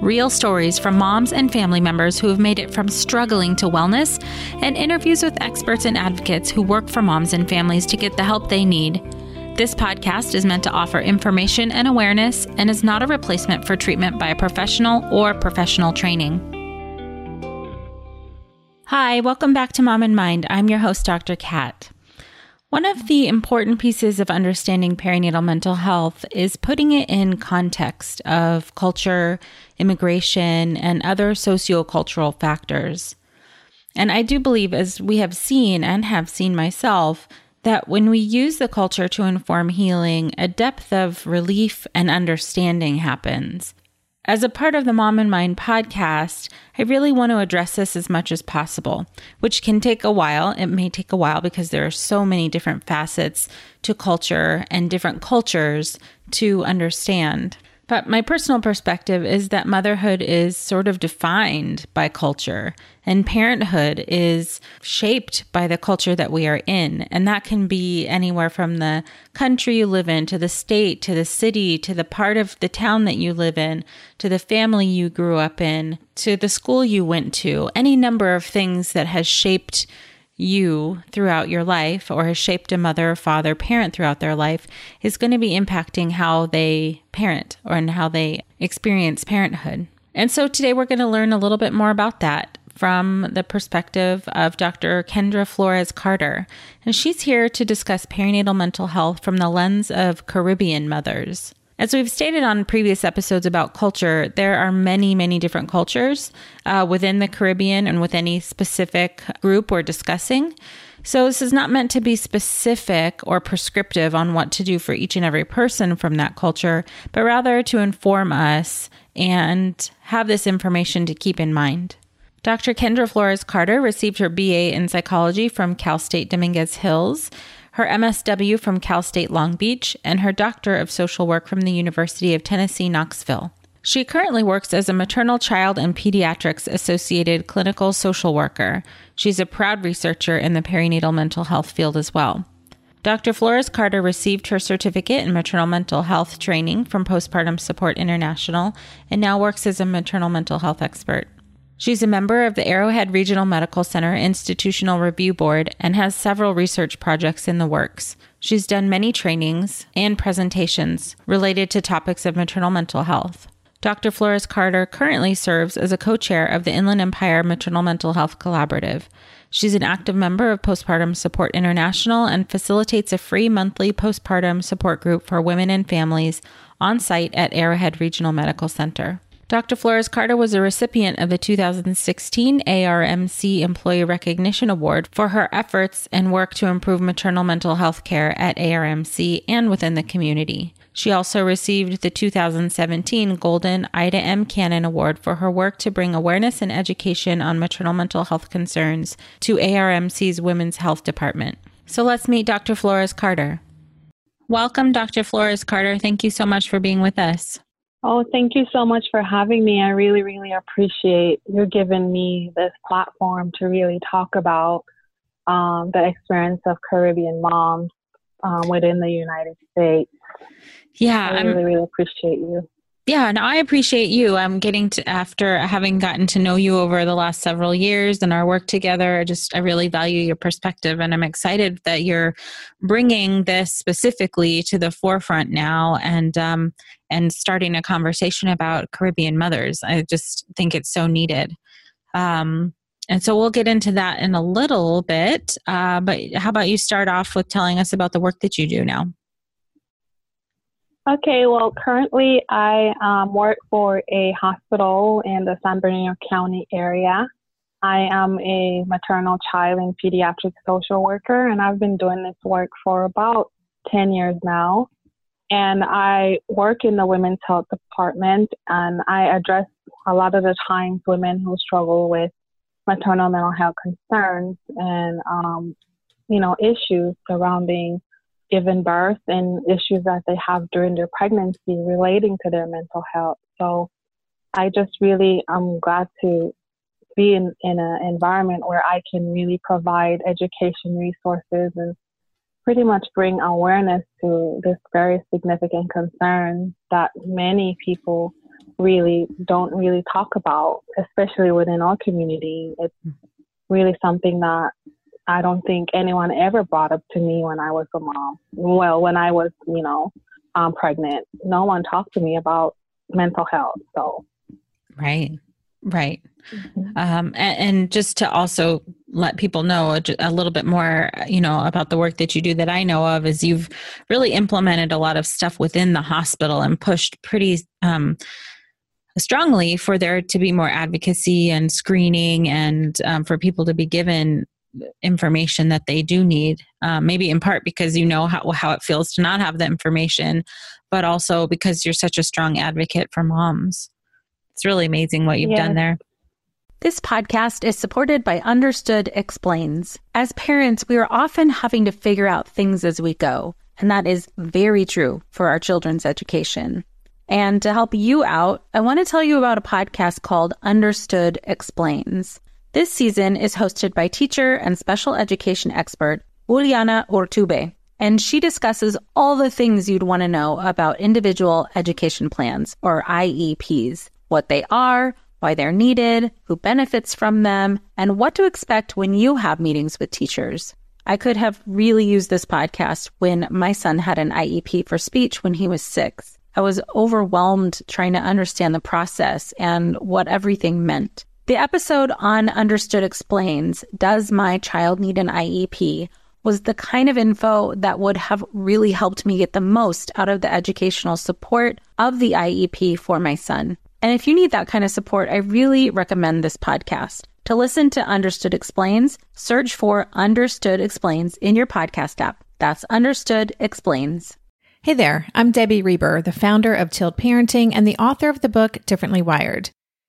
real stories from moms and family members who have made it from struggling to wellness, and interviews with experts and advocates who work for moms and families to get the help they need. This podcast is meant to offer information and awareness and is not a replacement for treatment by a professional or professional training. Hi, welcome back to Mom and Mind. I'm your host, Dr. Kat. One of the important pieces of understanding perinatal mental health is putting it in context of culture, immigration, and other sociocultural factors. And I do believe, as we have seen and have seen myself, that when we use the culture to inform healing, a depth of relief and understanding happens. As a part of the Mom and Mind podcast, I really want to address this as much as possible, which can take a while. It may take a while because there are so many different facets to culture and different cultures to understand. But my personal perspective is that motherhood is sort of defined by culture, and parenthood is shaped by the culture that we are in. And that can be anywhere from the country you live in, to the state, to the city, to the part of the town that you live in, to the family you grew up in, to the school you went to, any number of things that has shaped you throughout your life or has shaped a mother, father, parent throughout their life is going to be impacting how they parent or in how they experience parenthood. And so today we're going to learn a little bit more about that from the perspective of Dr. Kendra Flores Carter. And she's here to discuss perinatal mental health from the lens of Caribbean mothers. As we've stated on previous episodes about culture, there are many, many different cultures uh, within the Caribbean and with any specific group we're discussing. So, this is not meant to be specific or prescriptive on what to do for each and every person from that culture, but rather to inform us and have this information to keep in mind. Dr. Kendra Flores Carter received her BA in psychology from Cal State Dominguez Hills her MSW from Cal State Long Beach, and her Doctor of Social Work from the University of Tennessee, Knoxville. She currently works as a maternal child and pediatrics associated clinical social worker. She's a proud researcher in the perinatal mental health field as well. Dr. Flores Carter received her certificate in maternal mental health training from Postpartum Support International and now works as a maternal mental health expert. She's a member of the Arrowhead Regional Medical Center Institutional Review Board and has several research projects in the works. She's done many trainings and presentations related to topics of maternal mental health. Dr. Flores Carter currently serves as a co chair of the Inland Empire Maternal Mental Health Collaborative. She's an active member of Postpartum Support International and facilitates a free monthly postpartum support group for women and families on site at Arrowhead Regional Medical Center. Dr. Flores Carter was a recipient of the 2016 ARMC Employee Recognition Award for her efforts and work to improve maternal mental health care at ARMC and within the community. She also received the 2017 Golden Ida M. Cannon Award for her work to bring awareness and education on maternal mental health concerns to ARMC's Women's Health Department. So let's meet Dr. Flores Carter. Welcome, Dr. Flores Carter. Thank you so much for being with us. Oh, thank you so much for having me. I really, really appreciate you giving me this platform to really talk about um, the experience of Caribbean moms um, within the United States. Yeah, I really, I'm, really appreciate you. Yeah, and I appreciate you. I'm getting to after having gotten to know you over the last several years and our work together. I just I really value your perspective, and I'm excited that you're bringing this specifically to the forefront now, and um, and starting a conversation about Caribbean mothers. I just think it's so needed. Um, and so we'll get into that in a little bit. Uh, but how about you start off with telling us about the work that you do now? Okay, well, currently I um, work for a hospital in the San Bernardino County area. I am a maternal child and pediatric social worker, and I've been doing this work for about 10 years now. And I work in the women's health department, and I address a lot of the times women who struggle with maternal mental health concerns and, um, you know, issues surrounding given birth and issues that they have during their pregnancy relating to their mental health. So I just really am glad to be in, in an environment where I can really provide education resources and pretty much bring awareness to this very significant concern that many people really don't really talk about, especially within our community. It's really something that I don't think anyone ever brought up to me when I was a mom. Well, when I was, you know, um, pregnant, no one talked to me about mental health. So, right, right. Mm-hmm. Um, and, and, just to also let people know a, a, little bit more, you know, about the work that you do that I know of is you've really implemented a lot of stuff within the hospital and pushed pretty um, strongly for there to be more advocacy and screening and um, for people to be given information that they do need um, maybe in part because you know how, how it feels to not have the information but also because you're such a strong advocate for moms it's really amazing what you've yes. done there this podcast is supported by Understood Explains. As parents, we are often having to figure out things as we go, and that is very true for our children's education. And to help you out, I want to tell you about a podcast called Understood Explains. This season is hosted by teacher and special education expert Juliana Urtubey, and she discusses all the things you'd want to know about individual education plans, or IEPs, what they are, why they're needed, who benefits from them, and what to expect when you have meetings with teachers. I could have really used this podcast when my son had an IEP for speech when he was six. I was overwhelmed trying to understand the process and what everything meant. The episode on Understood Explains Does My Child Need an IEP? was the kind of info that would have really helped me get the most out of the educational support of the IEP for my son. And if you need that kind of support, I really recommend this podcast. To listen to Understood Explains, search for Understood Explains in your podcast app. That's Understood Explains. Hey there, I'm Debbie Reber, the founder of Tilt Parenting and the author of the book Differently Wired.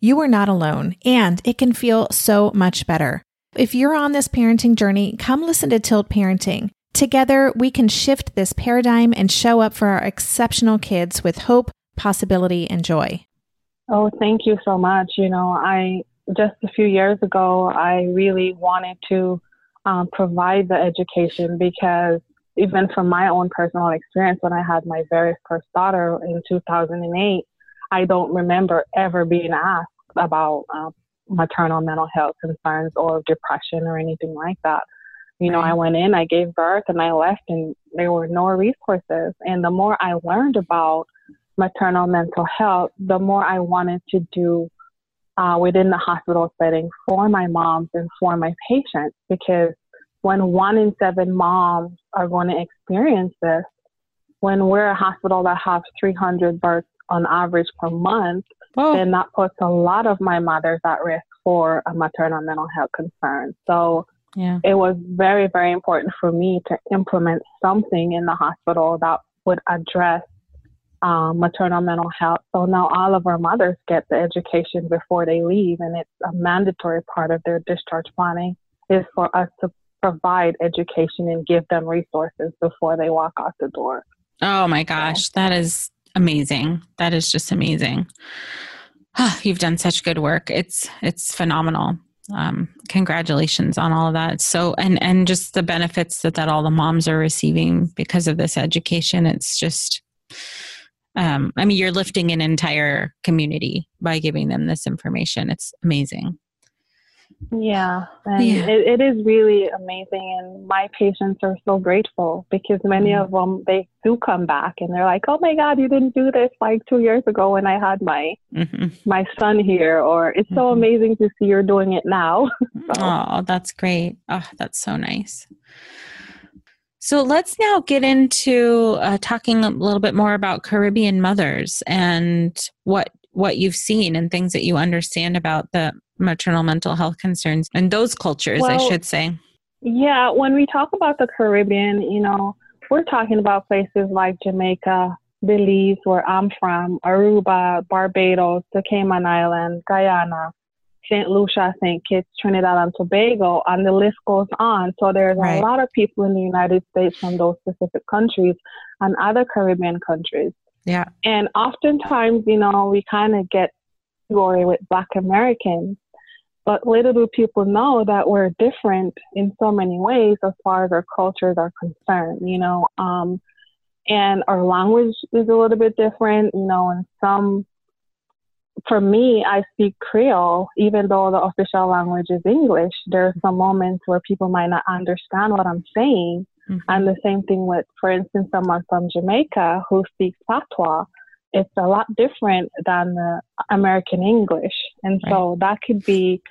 you are not alone, and it can feel so much better. If you're on this parenting journey, come listen to Tilt Parenting. Together, we can shift this paradigm and show up for our exceptional kids with hope, possibility, and joy. Oh, thank you so much. You know, I just a few years ago, I really wanted to um, provide the education because even from my own personal experience, when I had my very first daughter in 2008, I don't remember ever being asked about uh, maternal mental health concerns or depression or anything like that. You know, I went in, I gave birth, and I left, and there were no resources. And the more I learned about maternal mental health, the more I wanted to do uh, within the hospital setting for my moms and for my patients because when one in seven moms are going to experience this, when we're a hospital that has 300 births on average per month, oh. then that puts a lot of my mothers at risk for a maternal mental health concern. So yeah. it was very, very important for me to implement something in the hospital that would address um, maternal mental health. So now all of our mothers get the education before they leave, and it's a mandatory part of their discharge planning is for us to provide education and give them resources before they walk out the door. Oh my gosh, that is amazing. That is just amazing. Oh, you've done such good work. It's it's phenomenal. Um, congratulations on all of that. So and and just the benefits that that all the moms are receiving because of this education. It's just um, I mean, you're lifting an entire community by giving them this information. It's amazing. Yeah, and yeah. It, it is really amazing, and my patients are so grateful because many mm-hmm. of them they do come back and they're like, "Oh my God, you didn't do this like two years ago when I had my mm-hmm. my son here," or "It's so mm-hmm. amazing to see you're doing it now." so. Oh, that's great! Oh, that's so nice. So let's now get into uh, talking a little bit more about Caribbean mothers and what what you've seen and things that you understand about the maternal mental health concerns and those cultures, well, I should say. Yeah, when we talk about the Caribbean, you know, we're talking about places like Jamaica, Belize, where I'm from, Aruba, Barbados, the Cayman Islands, Guyana, St. Lucia, St. Kitts, Trinidad and Tobago, and the list goes on. So there's right. a lot of people in the United States from those specific countries and other Caribbean countries. Yeah. And oftentimes, you know, we kind of get story with Black Americans, but little do people know that we're different in so many ways as far as our cultures are concerned, you know. Um, and our language is a little bit different, you know, and some for me, I speak Creole, even though the official language is English. There are some moments where people might not understand what I'm saying. Mm-hmm. And the same thing with, for instance, someone from Jamaica who speaks patois. It's a lot different than the American English. And right. so that could be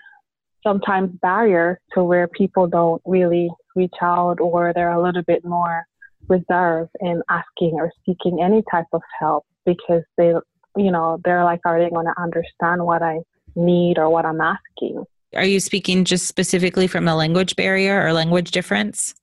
sometimes barrier to where people don't really reach out or they're a little bit more reserved in asking or seeking any type of help because they, you know, they're like, are they going to understand what I need or what I'm asking? Are you speaking just specifically from a language barrier or language difference?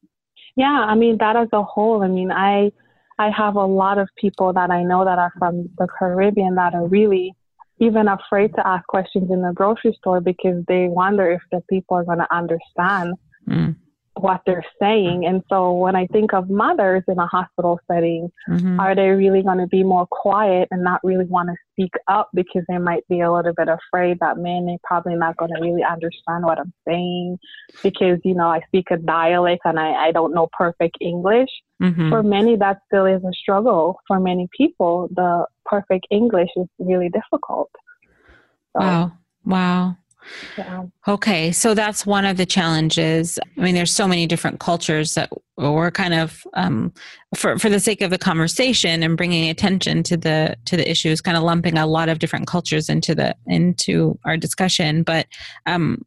Yeah, I mean that as a whole. I mean, I I have a lot of people that I know that are from the Caribbean that are really even afraid to ask questions in the grocery store because they wonder if the people are going to understand. Mm what they're saying. And so when I think of mothers in a hospital setting, mm-hmm. are they really going to be more quiet and not really want to speak up because they might be a little bit afraid that men they're probably not going to really understand what I'm saying because, you know, I speak a dialect and I, I don't know perfect English. Mm-hmm. For many, that still is a struggle. For many people, the perfect English is really difficult. So, wow. Wow. Yeah. Okay, so that's one of the challenges. I mean, there's so many different cultures that we're kind of, um, for for the sake of the conversation and bringing attention to the to the issues, kind of lumping a lot of different cultures into the into our discussion. But um,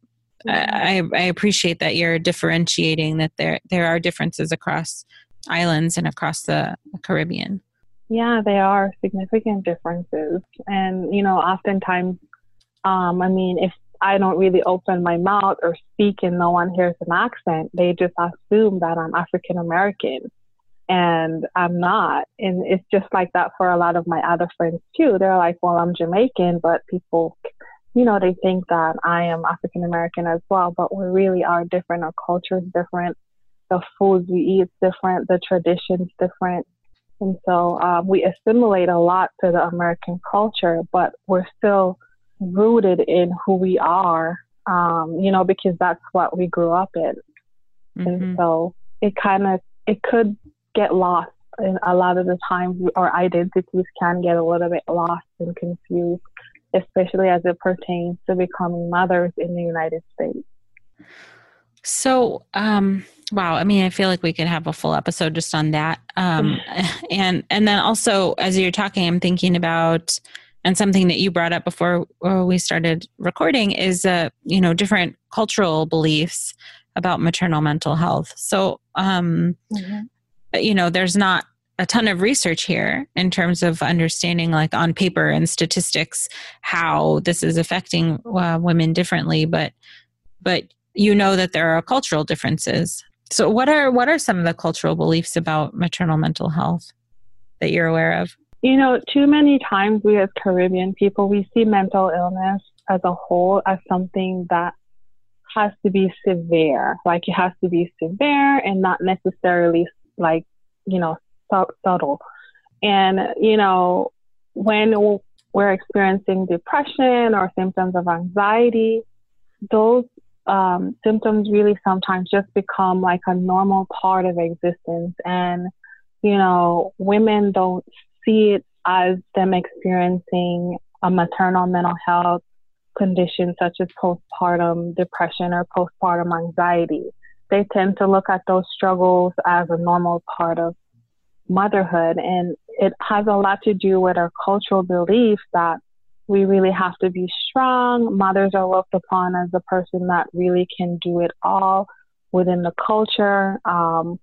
I, I appreciate that you're differentiating that there there are differences across islands and across the Caribbean. Yeah, there are significant differences, and you know, oftentimes um, I mean, if I don't really open my mouth or speak and no one hears an accent, they just assume that I'm African American and I'm not. And it's just like that for a lot of my other friends too. They're like, well, I'm Jamaican, but people, you know, they think that I am African American as well, but we really are different. Our culture is different. The foods we eat is different. The traditions different. And so um, we assimilate a lot to the American culture, but we're still rooted in who we are, um, you know, because that's what we grew up in. Mm-hmm. And so it kind of, it could get lost. And a lot of the times our identities can get a little bit lost and confused, especially as it pertains to becoming mothers in the United States. So, um, wow. I mean, I feel like we could have a full episode just on that. Um, and and then also, as you're talking, I'm thinking about and something that you brought up before uh, we started recording is uh, you know different cultural beliefs about maternal mental health. So, um, mm-hmm. you know, there's not a ton of research here in terms of understanding like on paper and statistics how this is affecting uh, women differently but but you know that there are cultural differences so what are what are some of the cultural beliefs about maternal mental health that you're aware of you know too many times we as caribbean people we see mental illness as a whole as something that has to be severe like it has to be severe and not necessarily like you know subtle and you know when we're experiencing depression or symptoms of anxiety those um, symptoms really sometimes just become like a normal part of existence. And, you know, women don't see it as them experiencing a maternal mental health condition such as postpartum depression or postpartum anxiety. They tend to look at those struggles as a normal part of motherhood. And it has a lot to do with our cultural belief that we really have to be strong. Mothers are looked upon as the person that really can do it all within the culture. Um,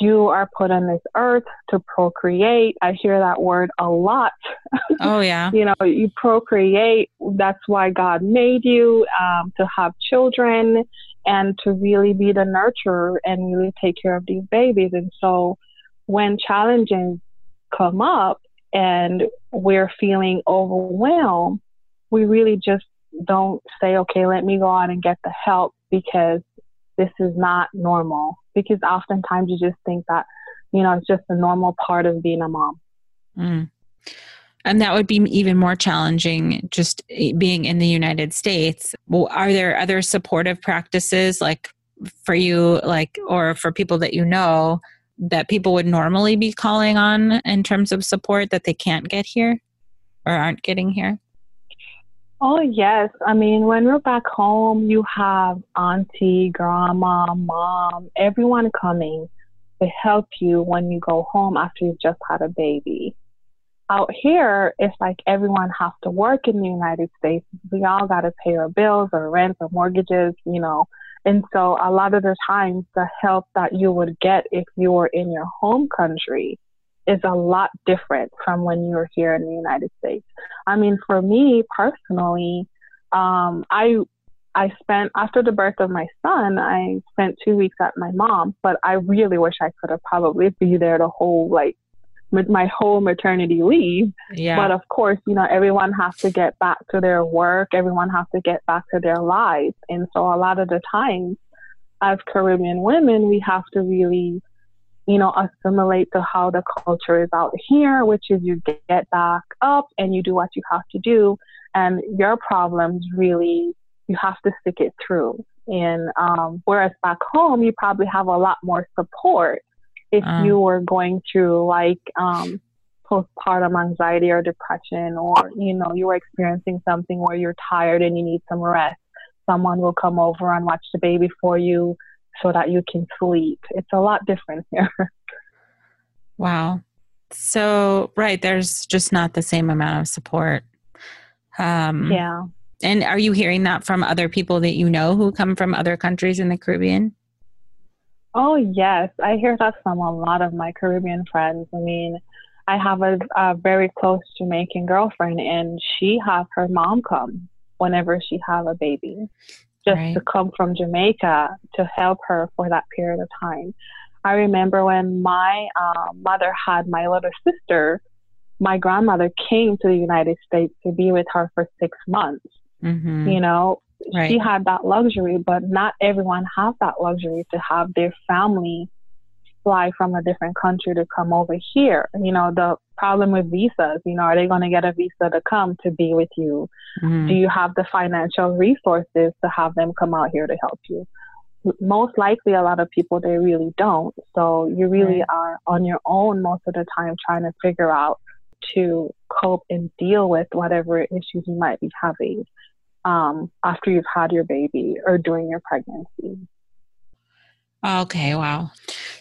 you are put on this earth to procreate. I hear that word a lot. Oh, yeah. you know, you procreate. That's why God made you um, to have children and to really be the nurturer and really take care of these babies. And so when challenges come up, and we're feeling overwhelmed, we really just don't say, okay, let me go out and get the help because this is not normal. Because oftentimes you just think that, you know, it's just a normal part of being a mom. Mm. And that would be even more challenging just being in the United States. Well, are there other supportive practices like for you, like, or for people that you know that people would normally be calling on in terms of support that they can't get here or aren't getting here? Oh, yes. I mean, when we're back home, you have auntie, grandma, mom, everyone coming to help you when you go home after you've just had a baby. Out here, it's like everyone has to work in the United States. We all got to pay our bills, our rent, our mortgages, you know. And so a lot of the times the help that you would get if you were in your home country is a lot different from when you're here in the United States. I mean, for me personally, um, I I spent after the birth of my son, I spent two weeks at my mom, but I really wish I could have probably be there the whole like my whole maternity leave. Yeah. But of course, you know, everyone has to get back to their work. Everyone has to get back to their lives. And so a lot of the times as Caribbean women, we have to really, you know, assimilate to how the culture is out here, which is you get back up and you do what you have to do. And your problems really, you have to stick it through. And um, whereas back home, you probably have a lot more support if uh. you were going through like um, postpartum anxiety or depression, or you know you were experiencing something where you're tired and you need some rest, someone will come over and watch the baby for you so that you can sleep. It's a lot different here. wow. So right, there's just not the same amount of support. Um, yeah. And are you hearing that from other people that you know who come from other countries in the Caribbean? Oh, yes. I hear that from a lot of my Caribbean friends. I mean, I have a, a very close Jamaican girlfriend, and she has her mom come whenever she have a baby, just right. to come from Jamaica to help her for that period of time. I remember when my uh, mother had my little sister, my grandmother came to the United States to be with her for six months. Mm-hmm. You know, Right. She had that luxury, but not everyone has that luxury to have their family fly from a different country to come over here. You know, the problem with visas, you know, are they going to get a visa to come to be with you? Mm-hmm. Do you have the financial resources to have them come out here to help you? Most likely, a lot of people, they really don't. So you really right. are on your own most of the time trying to figure out to cope and deal with whatever issues you might be having um, after you've had your baby or during your pregnancy. Okay, wow.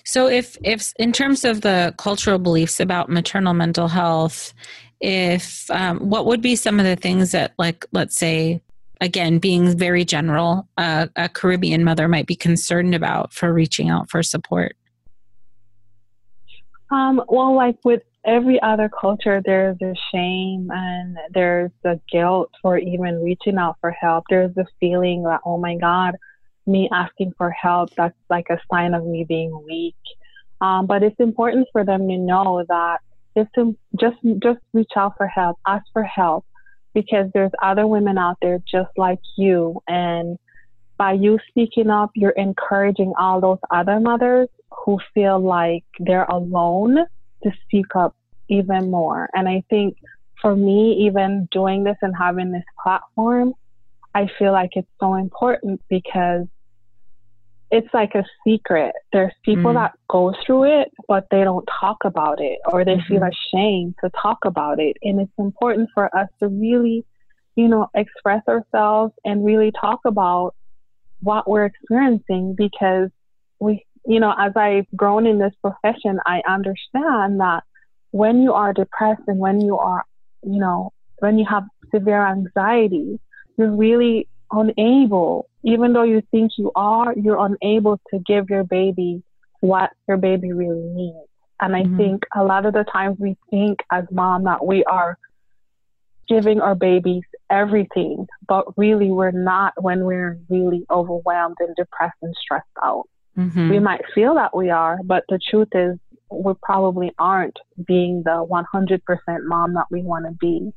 So if if in terms of the cultural beliefs about maternal mental health, if um, what would be some of the things that like let's say again being very general uh, a caribbean mother might be concerned about for reaching out for support um, well like with every other culture there's a shame and there's a guilt for even reaching out for help there's a feeling that oh my god me asking for help, that's like a sign of me being weak. Um, but it's important for them to know that just to, just just reach out for help, ask for help, because there's other women out there just like you, and by you speaking up, you're encouraging all those other mothers who feel like they're alone to speak up even more. And I think for me, even doing this and having this platform, I feel like it's so important because it's like a secret. There's people mm. that go through it, but they don't talk about it or they mm-hmm. feel ashamed to talk about it. And it's important for us to really, you know, express ourselves and really talk about what we're experiencing because we, you know, as I've grown in this profession, I understand that when you are depressed and when you are, you know, when you have severe anxiety, you're really unable, even though you think you are, you're unable to give your baby what your baby really needs. And I mm-hmm. think a lot of the times we think as mom that we are giving our babies everything, but really we're not when we're really overwhelmed and depressed and stressed out. Mm-hmm. We might feel that we are, but the truth is we probably aren't being the 100% mom that we want to be.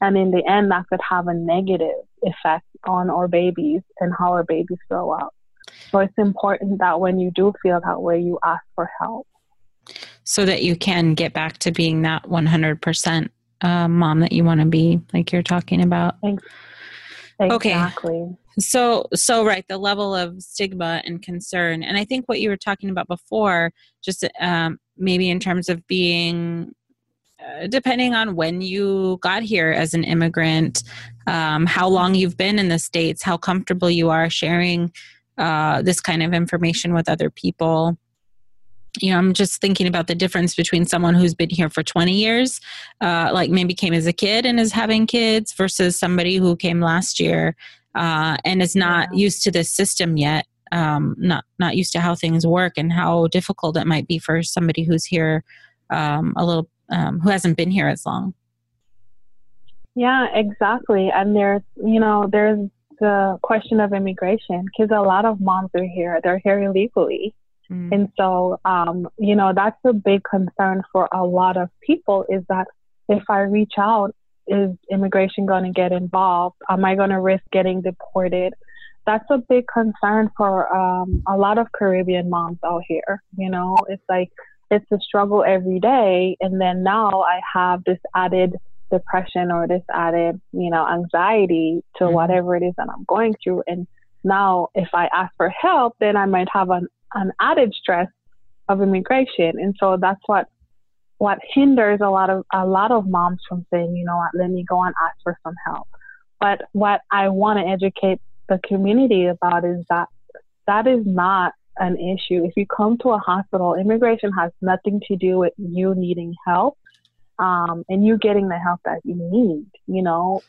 And in the end, that could have a negative effect on our babies and how our babies grow up. So it's important that when you do feel that way, you ask for help. So that you can get back to being that 100% uh, mom that you want to be, like you're talking about. Exactly. Okay. So, so right, the level of stigma and concern, and I think what you were talking about before, just um, maybe in terms of being depending on when you got here as an immigrant, um, how long you've been in the States, how comfortable you are sharing uh, this kind of information with other people. You know, I'm just thinking about the difference between someone who's been here for 20 years, uh, like maybe came as a kid and is having kids, versus somebody who came last year uh, and is not yeah. used to this system yet, um, not not used to how things work and how difficult it might be for somebody who's here um, a little um, who hasn't been here as long. Yeah, exactly. And there's, you know, there's the question of immigration because a lot of moms are here. They're here illegally. Mm. And so, um, you know, that's a big concern for a lot of people is that if I reach out, is immigration going to get involved? Am I going to risk getting deported? That's a big concern for um, a lot of Caribbean moms out here. You know, it's like it's a struggle every day. And then now I have this added depression or this added, you know, anxiety to mm-hmm. whatever it is that I'm going through. And now if I ask for help, then I might have an, an added stress of immigration. And so that's what what hinders a lot of a lot of moms from saying, you know what, let me go and ask for some help. But what I want to educate the community about is that that is not an issue. If you come to a hospital, immigration has nothing to do with you needing help um, and you getting the help that you need. You know,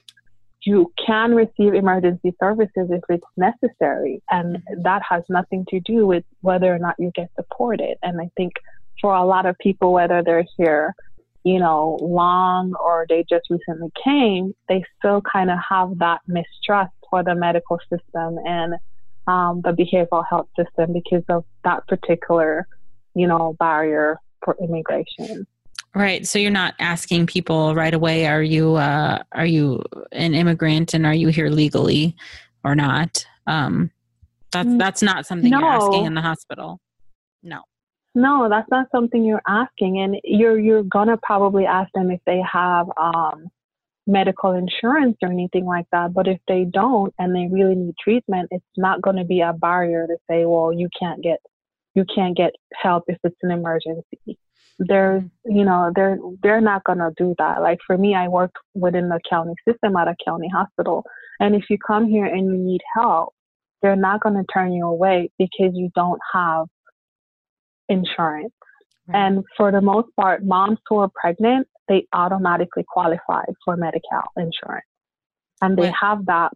you can receive emergency services if it's necessary, and that has nothing to do with whether or not you get deported. And I think for a lot of people, whether they're here, you know, long or they just recently came, they still kind of have that mistrust for the medical system and um, the behavioral health system because of that particular, you know, barrier for immigration. Right. So you're not asking people right away, are you uh, are you an immigrant and are you here legally or not? Um, that's mm, that's not something no. you're asking in the hospital. No. No, that's not something you're asking, and you're you're gonna probably ask them if they have um, medical insurance or anything like that. But if they don't and they really need treatment, it's not going to be a barrier to say, well, you can't get you can't get help if it's an emergency. There's, mm-hmm. you know, they're they're not gonna do that. Like for me, I work within the county system at a county hospital, and if you come here and you need help, they're not going to turn you away because you don't have insurance. Right. And for the most part, moms who are pregnant, they automatically qualify for Medi-Cal insurance. And they have that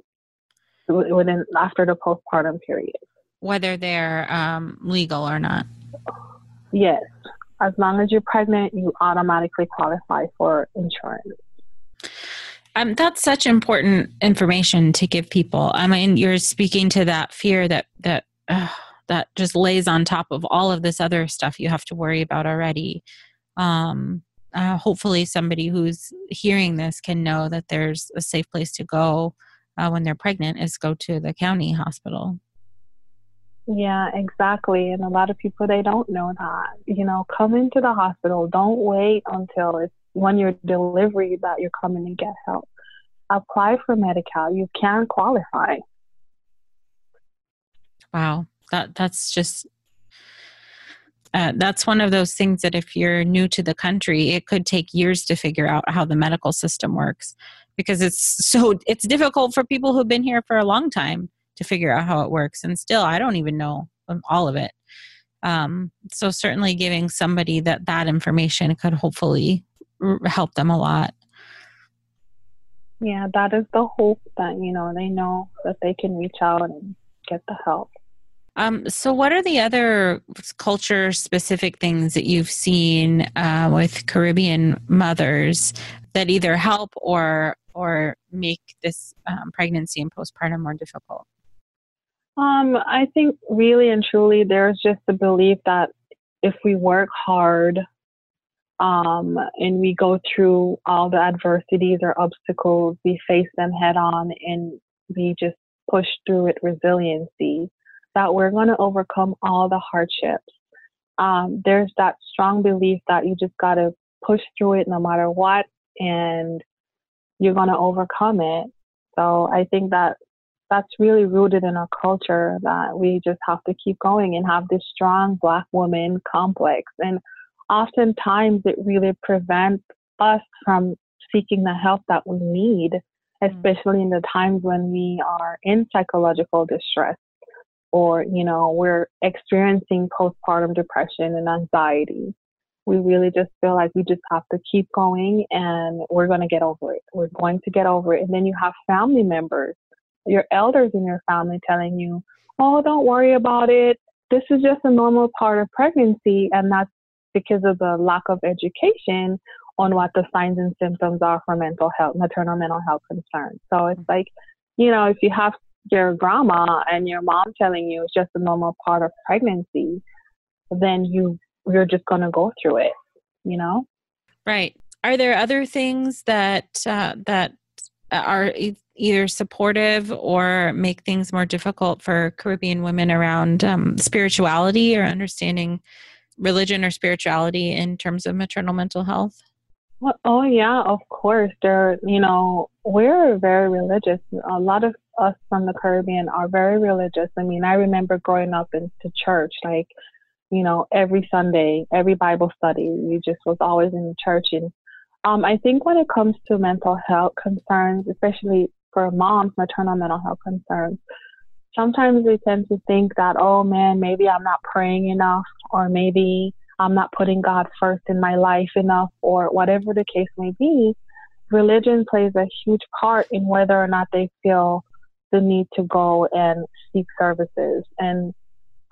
within after the postpartum period. Whether they're um, legal or not. Yes. As long as you're pregnant, you automatically qualify for insurance. Um, that's such important information to give people. I mean, you're speaking to that fear that that uh, that just lays on top of all of this other stuff you have to worry about already. Um, uh, hopefully, somebody who's hearing this can know that there's a safe place to go uh, when they're pregnant is go to the county hospital. Yeah, exactly. And a lot of people they don't know that. You know, come into the hospital. Don't wait until it's when you're delivery that you're coming to get help. Apply for Medi-Cal. You can qualify. Wow, that that's just uh, that's one of those things that if you're new to the country, it could take years to figure out how the medical system works because it's so it's difficult for people who've been here for a long time to figure out how it works. And still, I don't even know all of it. Um, so certainly, giving somebody that that information could hopefully help them a lot. Yeah, that is the hope that, you know, they know that they can reach out and get the help. Um, so, what are the other culture specific things that you've seen uh, with Caribbean mothers that either help or or make this um, pregnancy and postpartum more difficult? Um, I think really and truly, there's just the belief that if we work hard um, and we go through all the adversities or obstacles, we face them head on and we just push through it resiliency, that we're going to overcome all the hardships. Um, there's that strong belief that you just got to push through it no matter what and you're going to overcome it. So I think that that's really rooted in our culture that we just have to keep going and have this strong black woman complex. And oftentimes it really prevents us from seeking the help that we need, mm. especially in the times when we are in psychological distress or, you know, we're experiencing postpartum depression and anxiety. We really just feel like we just have to keep going and we're going to get over it. We're going to get over it. And then you have family members, your elders in your family telling you, oh, don't worry about it. This is just a normal part of pregnancy. And that's because of the lack of education on what the signs and symptoms are for mental health, maternal mental health concerns. So it's mm-hmm. like, you know, if you have your grandma and your mom telling you it's just a normal part of pregnancy, then you you're just going to go through it, you know? Right. Are there other things that uh, that are e- either supportive or make things more difficult for Caribbean women around um, spirituality or understanding religion or spirituality in terms of maternal mental health? Well, oh yeah, of course. There, you know, we're very religious. A lot of us from the Caribbean are very religious. I mean, I remember growing up into church, like, you know, every Sunday, every Bible study, we just was always in the church. And um, I think when it comes to mental health concerns, especially for moms, maternal mental health concerns, sometimes we tend to think that, oh man, maybe I'm not praying enough, or maybe I'm not putting God first in my life enough, or whatever the case may be. Religion plays a huge part in whether or not they feel the need to go and seek services. And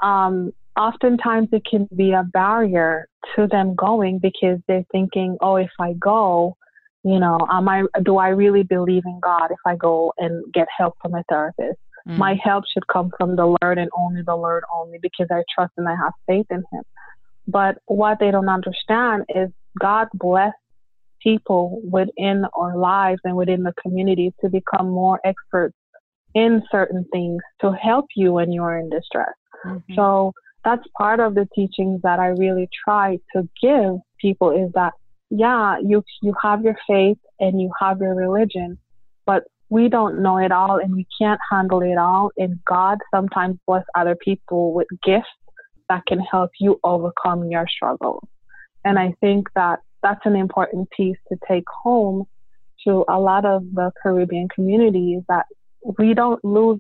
um, oftentimes it can be a barrier to them going because they're thinking, oh, if I go, you know, am I, do I really believe in God if I go and get help from a therapist? Mm. My help should come from the Lord and only the Lord only because I trust and I have faith in Him. But what they don't understand is God bless people within our lives and within the community to become more experts in certain things to help you when you're in distress. Mm-hmm. So that's part of the teachings that I really try to give people is that yeah, you you have your faith and you have your religion, but we don't know it all and we can't handle it all. And God sometimes bless other people with gifts that can help you overcome your struggles. And I think that that's an important piece to take home to a lot of the Caribbean communities that we don't lose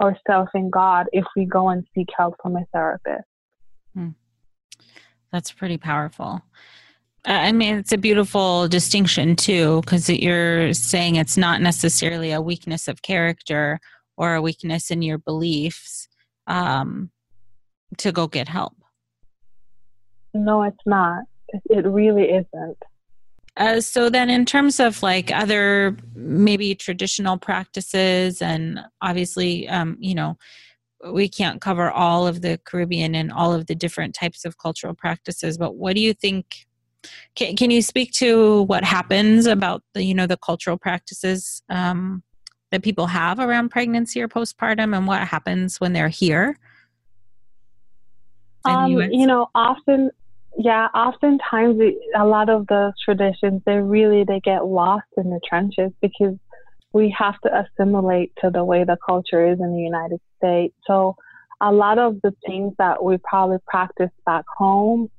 ourselves in God if we go and seek help from a therapist. Hmm. That's pretty powerful. I mean, it's a beautiful distinction too, because you're saying it's not necessarily a weakness of character or a weakness in your beliefs um, to go get help. No, it's not. It really isn't. Uh, so then, in terms of like other maybe traditional practices, and obviously, um, you know, we can't cover all of the Caribbean and all of the different types of cultural practices. But what do you think? Can, can you speak to what happens about the you know the cultural practices um, that people have around pregnancy or postpartum, and what happens when they're here? Um, you know, often yeah, oftentimes a lot of those traditions they really they get lost in the trenches because we have to assimilate to the way the culture is in the United States. So a lot of the things that we probably practice back home,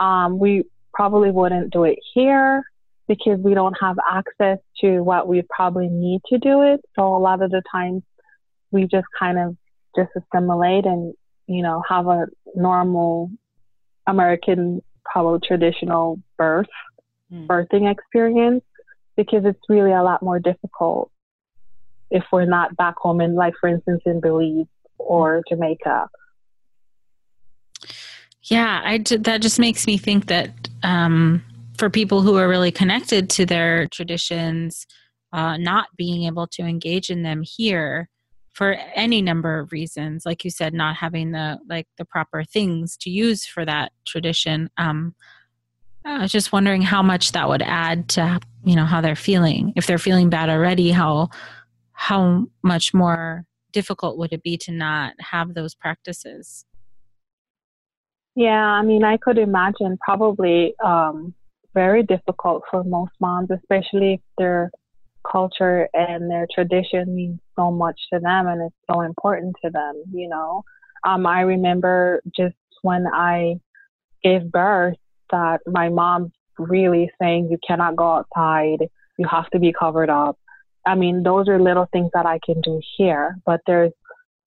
um, we probably wouldn't do it here because we don't have access to what we probably need to do it. So a lot of the times we just kind of just assimilate and, you know, have a normal American, probably traditional birth, mm. birthing experience because it's really a lot more difficult if we're not back home in, like, for instance, in Belize or Jamaica. Yeah, I that just makes me think that um, for people who are really connected to their traditions, uh, not being able to engage in them here for any number of reasons like you said not having the like the proper things to use for that tradition um i was just wondering how much that would add to you know how they're feeling. If they're feeling bad already how how much more difficult would it be to not have those practices? Yeah i mean i could imagine probably um very difficult for most moms especially if they're culture and their tradition means so much to them and it's so important to them, you know. Um, I remember just when I gave birth that my mom really saying you cannot go outside, you have to be covered up. I mean, those are little things that I can do here, but there's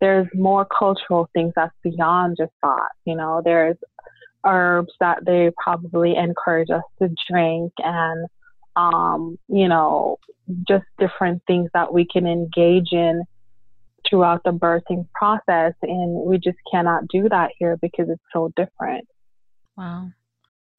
there's more cultural things that's beyond just that. You know, there's herbs that they probably encourage us to drink and um, you know, just different things that we can engage in throughout the birthing process. And we just cannot do that here because it's so different. Wow.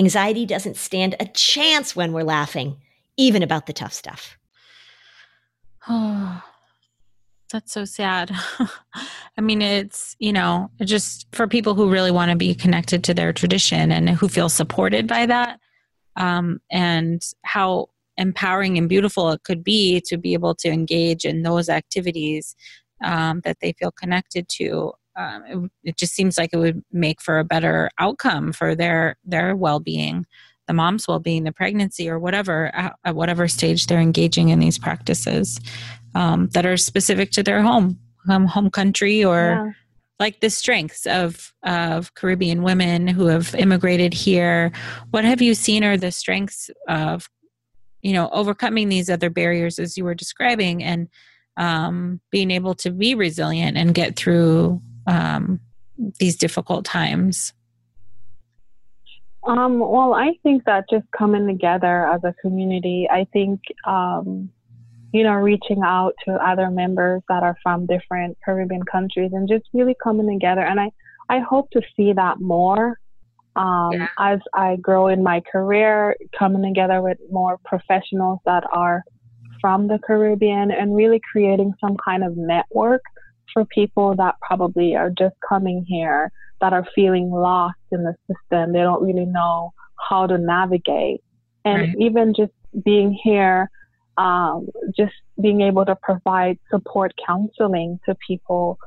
Anxiety doesn't stand a chance when we're laughing, even about the tough stuff. Oh, that's so sad. I mean, it's, you know, just for people who really want to be connected to their tradition and who feel supported by that, um, and how empowering and beautiful it could be to be able to engage in those activities um, that they feel connected to. Um, it, it, just seems like it would make for a better outcome for their their well-being the mom's well-being the pregnancy or whatever at, at whatever stage they're engaging in these practices um, that are specific to their home um, home country or yeah. like the strengths of of caribbean women who have immigrated here what have you seen are the strengths of you know overcoming these other barriers as you were describing and um, being able to be resilient and get through um, these difficult times um, well i think that just coming together as a community i think um, you know reaching out to other members that are from different caribbean countries and just really coming together and i i hope to see that more um, yeah. as I grow in my career, coming together with more professionals that are from the Caribbean and really creating some kind of network for people that probably are just coming here that are feeling lost in the system. They don't really know how to navigate. And right. even just being here, um, just being able to provide support counseling to people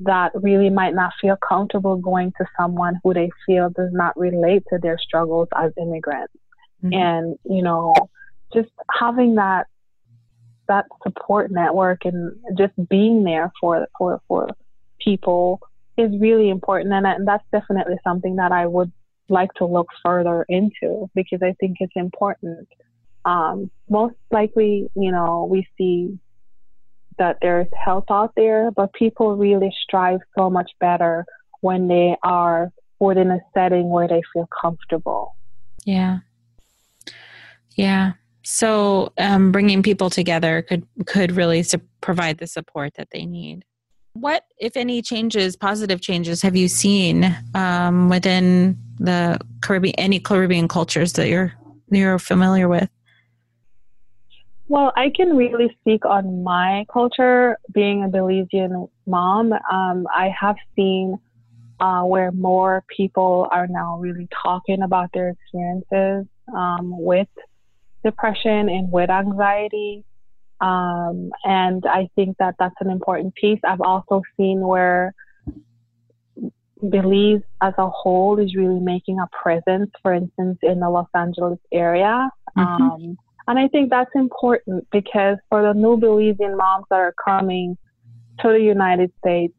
that really might not feel comfortable going to someone who they feel does not relate to their struggles as immigrants. Mm-hmm. And, you know, just having that that support network and just being there for for for people is really important and, and that's definitely something that I would like to look further into because I think it's important. Um, most likely, you know, we see that there's help out there, but people really strive so much better when they are within a setting where they feel comfortable. Yeah. Yeah. So um, bringing people together could could really su- provide the support that they need. What, if any, changes, positive changes, have you seen um, within the Caribbean, any Caribbean cultures that you're you're familiar with? Well, I can really speak on my culture. Being a Belizean mom, um, I have seen uh, where more people are now really talking about their experiences um, with depression and with anxiety. Um, and I think that that's an important piece. I've also seen where Belize as a whole is really making a presence, for instance, in the Los Angeles area. Mm-hmm. Um, and I think that's important because for the new Belizean moms that are coming to the United States,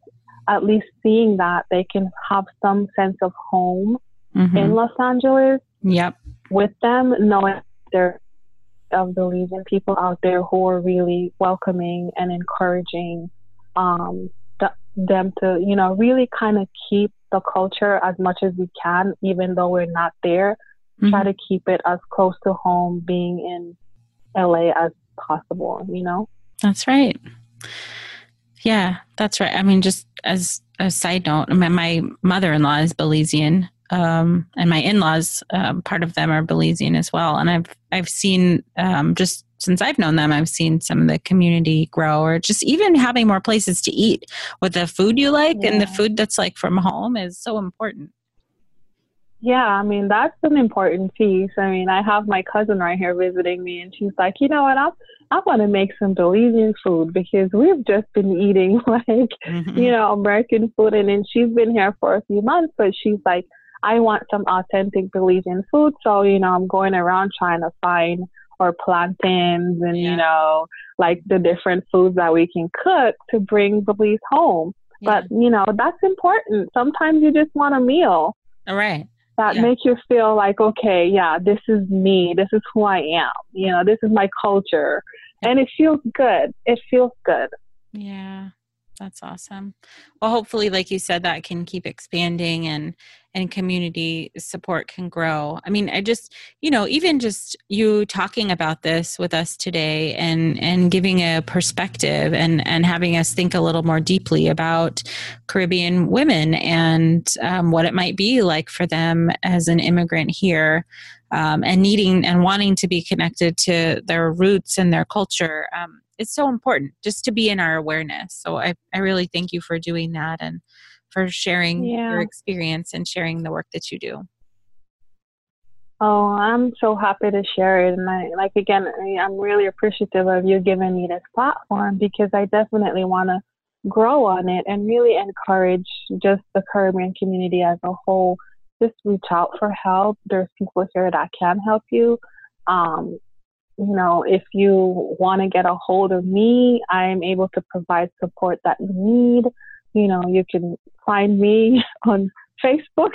at least seeing that they can have some sense of home mm-hmm. in Los Angeles. Yep. With them, knowing there of the Belizean people out there who are really welcoming and encouraging um, the, them to, you know, really kind of keep the culture as much as we can, even though we're not there. Mm-hmm. Try to keep it as close to home, being in LA as possible, you know? That's right. Yeah, that's right. I mean, just as a side note, my, my mother in law is Belizean, um, and my in laws, um, part of them are Belizean as well. And I've I've seen um, just since I've known them, I've seen some of the community grow, or just even having more places to eat with the food you like yeah. and the food that's like from home is so important. Yeah, I mean, that's an important piece. I mean, I have my cousin right here visiting me, and she's like, you know what, I'm, I want to make some Belizean food because we've just been eating like, mm-hmm. you know, American food. And then she's been here for a few months, but she's like, I want some authentic Belizean food. So, you know, I'm going around trying to find or plantains and, yeah. you know, like the different foods that we can cook to bring Belize home. Yeah. But, you know, that's important. Sometimes you just want a meal. All right that yeah. make you feel like, okay, yeah, this is me. This is who I am. You know, this is my culture. And it feels good. It feels good. Yeah. That's awesome. Well, hopefully, like you said, that can keep expanding and and community support can grow. I mean, I just, you know, even just you talking about this with us today and and giving a perspective and and having us think a little more deeply about Caribbean women and um, what it might be like for them as an immigrant here. Um, and needing and wanting to be connected to their roots and their culture. Um, it's so important just to be in our awareness. So I, I really thank you for doing that and for sharing Yeah. your experience and sharing the work that you do. Oh, I'm so happy to share it. And I, like, again, I- I'm really appreciative of you giving me this platform because I definitely want to grow on it and really encourage just the Caribbean community as a whole. Just reach out for help. There's people here that can help you. Um, you know, if you want to get a hold of me, I'm able to provide support that you need. You know, you can find me on Facebook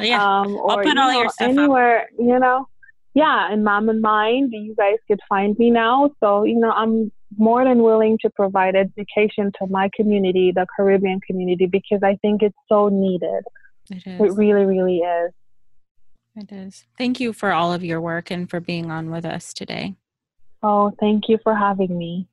Yeah. um, or put you all know, your stuff up. anywhere, you know. Yeah, in Mom and Mind, you guys could find me now. So, you know, I'm more than willing to provide education to my community, the Caribbean community, because I think it's so needed. it It is. really, really is. It is. Thank you for all of your work and for being on with us today. Oh, thank you for having me.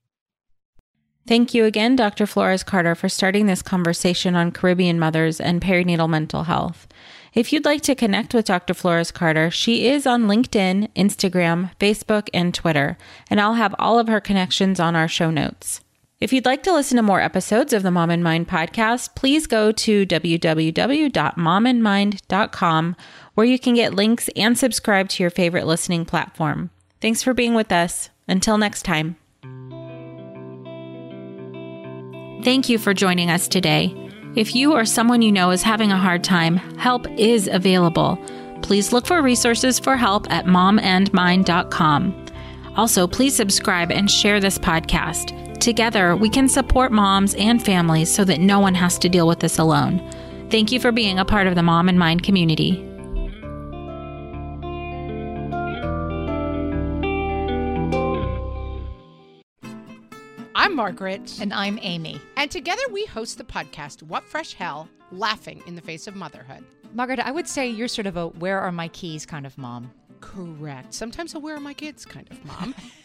Thank you again, Dr. Flores Carter, for starting this conversation on Caribbean mothers and perinatal mental health. If you'd like to connect with Dr. Flores Carter, she is on LinkedIn, Instagram, Facebook, and Twitter, and I'll have all of her connections on our show notes. If you'd like to listen to more episodes of the Mom and Mind podcast, please go to www.momandmind.com where you can get links and subscribe to your favorite listening platform. Thanks for being with us. Until next time. Thank you for joining us today. If you or someone you know is having a hard time, help is available. Please look for resources for help at momandmind.com. Also, please subscribe and share this podcast. Together, we can support moms and families so that no one has to deal with this alone. Thank you for being a part of the Mom and Mind community. I'm Margaret. And I'm Amy. And together we host the podcast, What Fresh Hell Laughing in the Face of Motherhood. Margaret, I would say you're sort of a where are my keys kind of mom. Correct. Sometimes a where are my kids kind of mom.